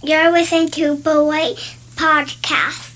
You're listening to Beloit Podcast.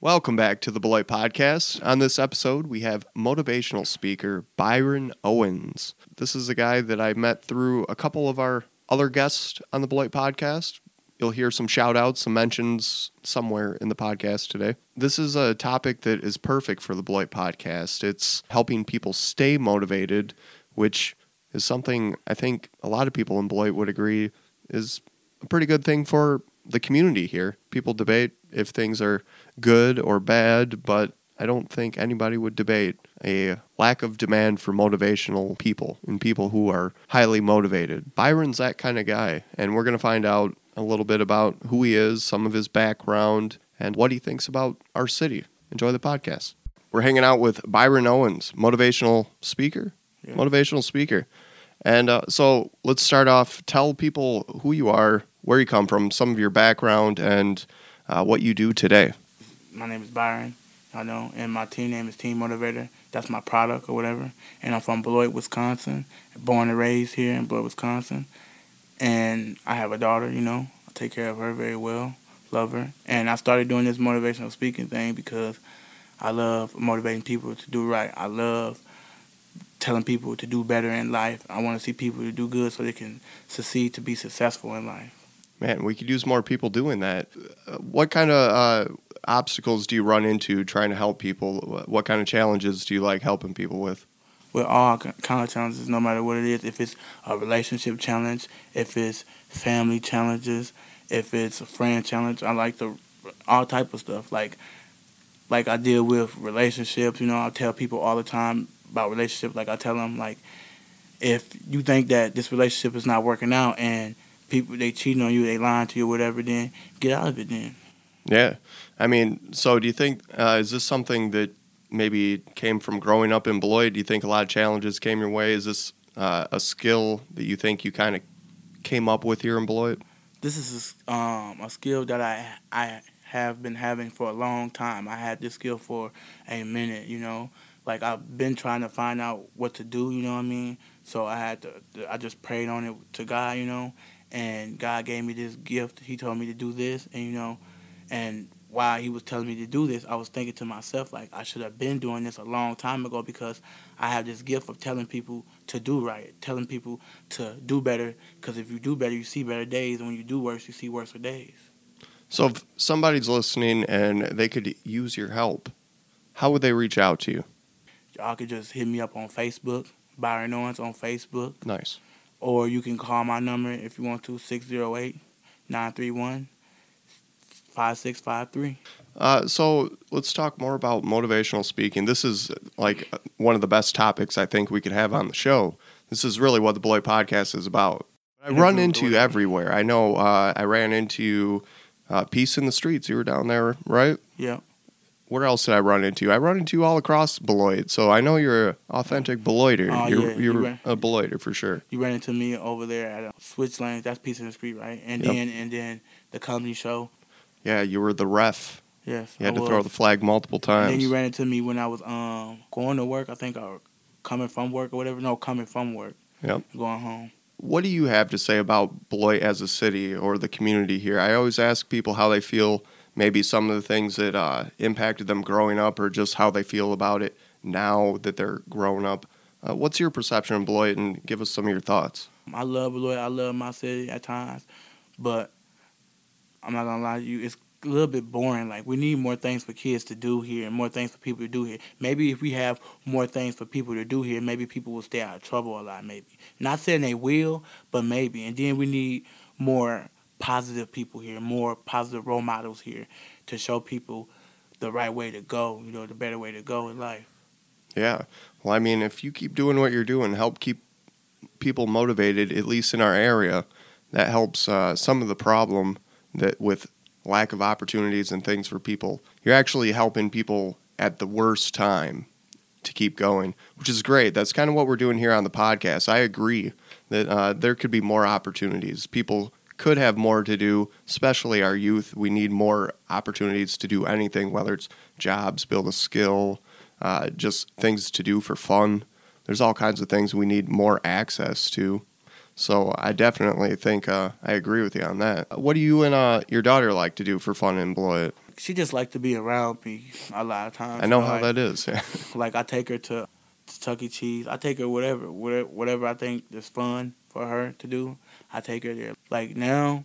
Welcome back to the Beloit Podcast. On this episode, we have motivational speaker Byron Owens. This is a guy that I met through a couple of our other guests on the Beloit Podcast. You'll hear some shout outs, some mentions somewhere in the podcast today. This is a topic that is perfect for the Beloit Podcast. It's helping people stay motivated, which is something I think a lot of people in Beloit would agree is a pretty good thing for the community here. People debate if things are good or bad, but I don't think anybody would debate a lack of demand for motivational people and people who are highly motivated. Byron's that kind of guy, and we're going to find out a little bit about who he is, some of his background, and what he thinks about our city. Enjoy the podcast. We're hanging out with Byron Owens, motivational speaker. Yeah. Motivational speaker. And uh, so let's start off. Tell people who you are, where you come from, some of your background, and uh, what you do today. My name is Byron, I know, and my team name is Team Motivator. That's my product or whatever. And I'm from Beloit, Wisconsin, born and raised here in Beloit, Wisconsin. And I have a daughter, you know. I take care of her very well, love her. And I started doing this motivational speaking thing because I love motivating people to do right. I love telling people to do better in life. I want to see people to do good so they can succeed to be successful in life. Man, we could use more people doing that. Uh, What kind of uh, obstacles do you run into trying to help people? What kind of challenges do you like helping people with? with all ki- kind of challenges, no matter what it is. If it's a relationship challenge, if it's family challenges, if it's a friend challenge, I like the all type of stuff. Like, like I deal with relationships. You know, I tell people all the time about relationships. Like I tell them, like, if you think that this relationship is not working out and people they cheating on you, they lying to you, whatever, then get out of it. Then Yeah. I mean, so do you think, uh, is this something that maybe came from growing up in Beloit? Do you think a lot of challenges came your way? Is this uh, a skill that you think you kind of came up with here in Beloit? this is um, a skill that I I have been having for a long time. I had this skill for a minute, you know. Like I've been trying to find out what to do, you know what I mean. So I had to. I just prayed on it to God, you know, and God gave me this gift. He told me to do this, and you know, and while He was telling me to do this, I was thinking to myself like I should have been doing this a long time ago because I have this gift of telling people to do right, telling people to do better. Because if you do better, you see better days, and when you do worse, you see worse days. So if somebody's listening and they could use your help, how would they reach out to you? Y'all could just hit me up on Facebook, Byron Owens on Facebook, Nice. or you can call my number if you want to, 608 931 5653. Uh, so let's talk more about motivational speaking. This is like one of the best topics I think we could have on the show. This is really what the Beloit podcast is about. I run into you everywhere. I know uh, I ran into you, uh, Peace in the Streets. You were down there, right? Yep. Where else did I run into you? I run into you all across Beloit. So I know you're an authentic Beloiter. Oh, you're yeah, you you're ran- a Beloiter for sure. You ran into me over there at uh, Switch Lanes. That's Peace in the Street, right? And Yep. then and then the comedy show. Yeah, you were the ref. Yes. You had I to throw the flag multiple And times. then you ran into me when I was um going to work. I think or coming from work or whatever. No, coming from work. Yep. Going home. What do you have to say about Beloit as a city or the community here? I always ask people how they feel, maybe some of the things that uh, impacted them growing up, or just how they feel about it now that they're grown up. Uh, what's your perception of Beloit, and give us some of your thoughts? I love Beloit. I love my city at times, but I'm not gonna lie to you. It's a little bit boring. Like we need more things for kids to do here, and more things for people to do here. Maybe if we have more things for people to do here, maybe people will stay out of trouble a lot. Maybe not saying they will, but maybe. And then we need more positive people here, more positive role models here to show people the right way to go. You know, the better way to go in life. Yeah. Well, I mean, if you keep doing what you're doing, help keep people motivated, at least in our area, that helps uh, some of the problem that with lack of opportunities and things for people. You're actually helping people at the worst time to keep going, which is great. That's kind of what we're doing here on the podcast. I agree that uh, there could be more opportunities. People could have more to do, especially our youth. We need more opportunities to do anything, whether it's jobs, build a skill, uh, just things to do for fun. There's all kinds of things we need more access to. So I definitely think uh, I agree with you on that. What do you and uh, your daughter like to do for fun in Beloit? She just like to be around me a lot of times. I know how like, that is. Yeah. Like I take her to, to Chuck E. Cheese. I take her whatever, whatever, whatever I think is fun for her to do. I take her there. Like now,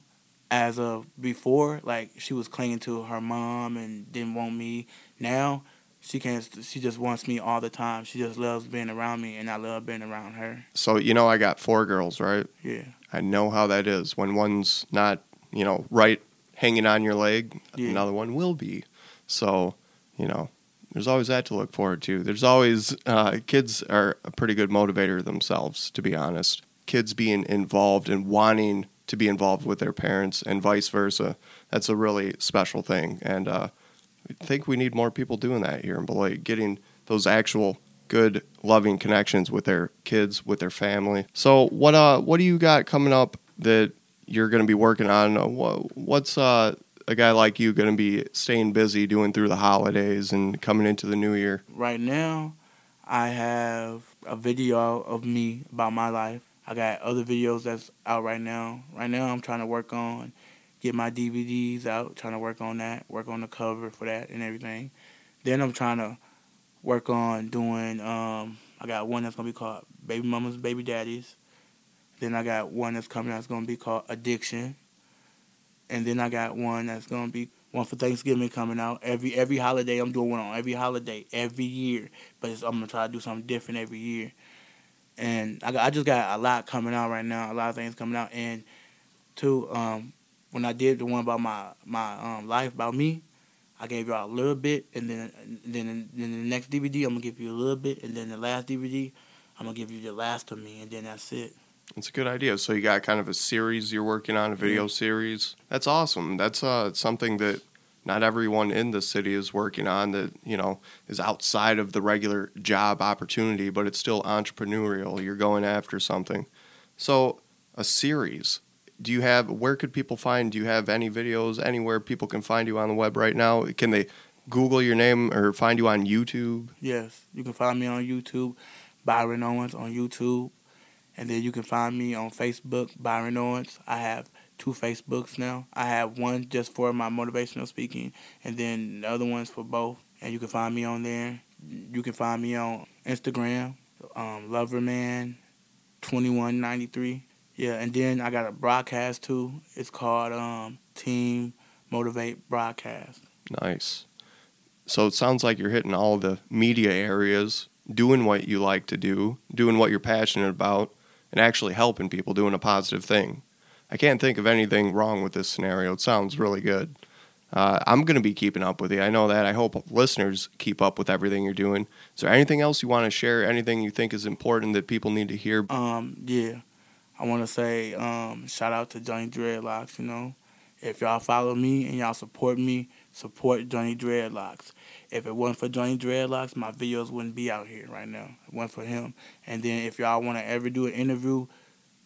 as of before, like she was clinging to her mom and didn't want me. Now she can't. She just wants me all the time. She just loves being around me, and I love being around her. So you know I got four girls, right? Yeah, I know how that is. When one's not, you know, right hanging on your leg, Yeah. another one will be. So, you know, there's always that to look forward to. There's always uh, kids are a pretty good motivator themselves, to be honest. Kids being involved and wanting to be involved with their parents and vice versa. That's a really special thing. And uh, I think we need more people doing that here in Beloit, getting those actual good, loving connections with their kids, with their family. So, what uh, what do you got coming up that you're going to be working on? Uh, What's uh, a guy like you going to be staying busy doing through the holidays and coming into the new year? right now, I have a video of me about my life. I got other videos that's out right now. Right now, I'm trying to work on get my DVDs out. Trying to work on that, work on the cover for that and everything. Then I'm trying to work on doing. Um, I got one that's gonna be called Baby Mamas, Baby Daddies. Then I got one that's coming out that's gonna be called Addiction. And then I got one that's gonna be one for Thanksgiving coming out. Every every holiday I'm doing one on every holiday every year. But I'm gonna try to do something different every year. And I I just got a lot coming out right now. A lot of things coming out. And two, um, when I did the one about my my um, life about me, I gave y'all a little bit, and then then then the next DVD I'm gonna give you a little bit, and then the last DVD I'm gonna give you the last of me, and then that's it. It's a good idea. So you got kind of a series you're working on, a video series. That's awesome. That's uh, something that not everyone in the city is working on that, you know, is outside of the regular job opportunity, but it's still entrepreneurial. You're going after something. So, a series. Do you have where could people find do you have any videos anywhere people can find you on the web right now? Can they Google your name or find you on YouTube? Yes, you can find me on YouTube, Byron Owens on YouTube, and then you can find me on Facebook, Byron Owens. I have two Facebooks now. I have one just for my motivational speaking, and then the other one's for both. And you can find me on there. You can find me on Instagram, um, Loverman, twenty one ninety three. Yeah, and then I got a broadcast too. It's called um, Team Motivate Broadcast. Nice. So it sounds like you're hitting all the media areas, doing what you like to do, doing what you're passionate about, and actually helping people, doing a positive thing. I can't think of anything wrong with this scenario. It sounds really good. Uh, I'm going to be keeping up with you. I know that. I hope listeners keep up with everything you're doing. Is there anything else you want to share? Anything you think is important that people need to hear? Um, yeah. I want to say um, shout out to Johnny Dreadlocks. You know, if y'all follow me and y'all support me, support Johnny Dreadlocks. If it wasn't for Johnny Dreadlocks, my videos wouldn't be out here right now. It wasn't for him. And then if y'all want to ever do an interview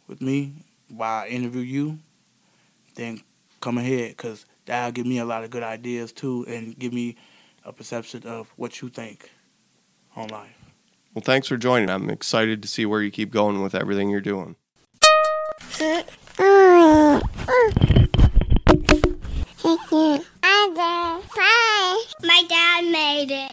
with me while I interview you, then come ahead because that'll give me a lot of good ideas too and give me a perception of what you think on life. Well, thanks for joining. I'm excited to see where you keep going with everything you're doing. Mm exciting.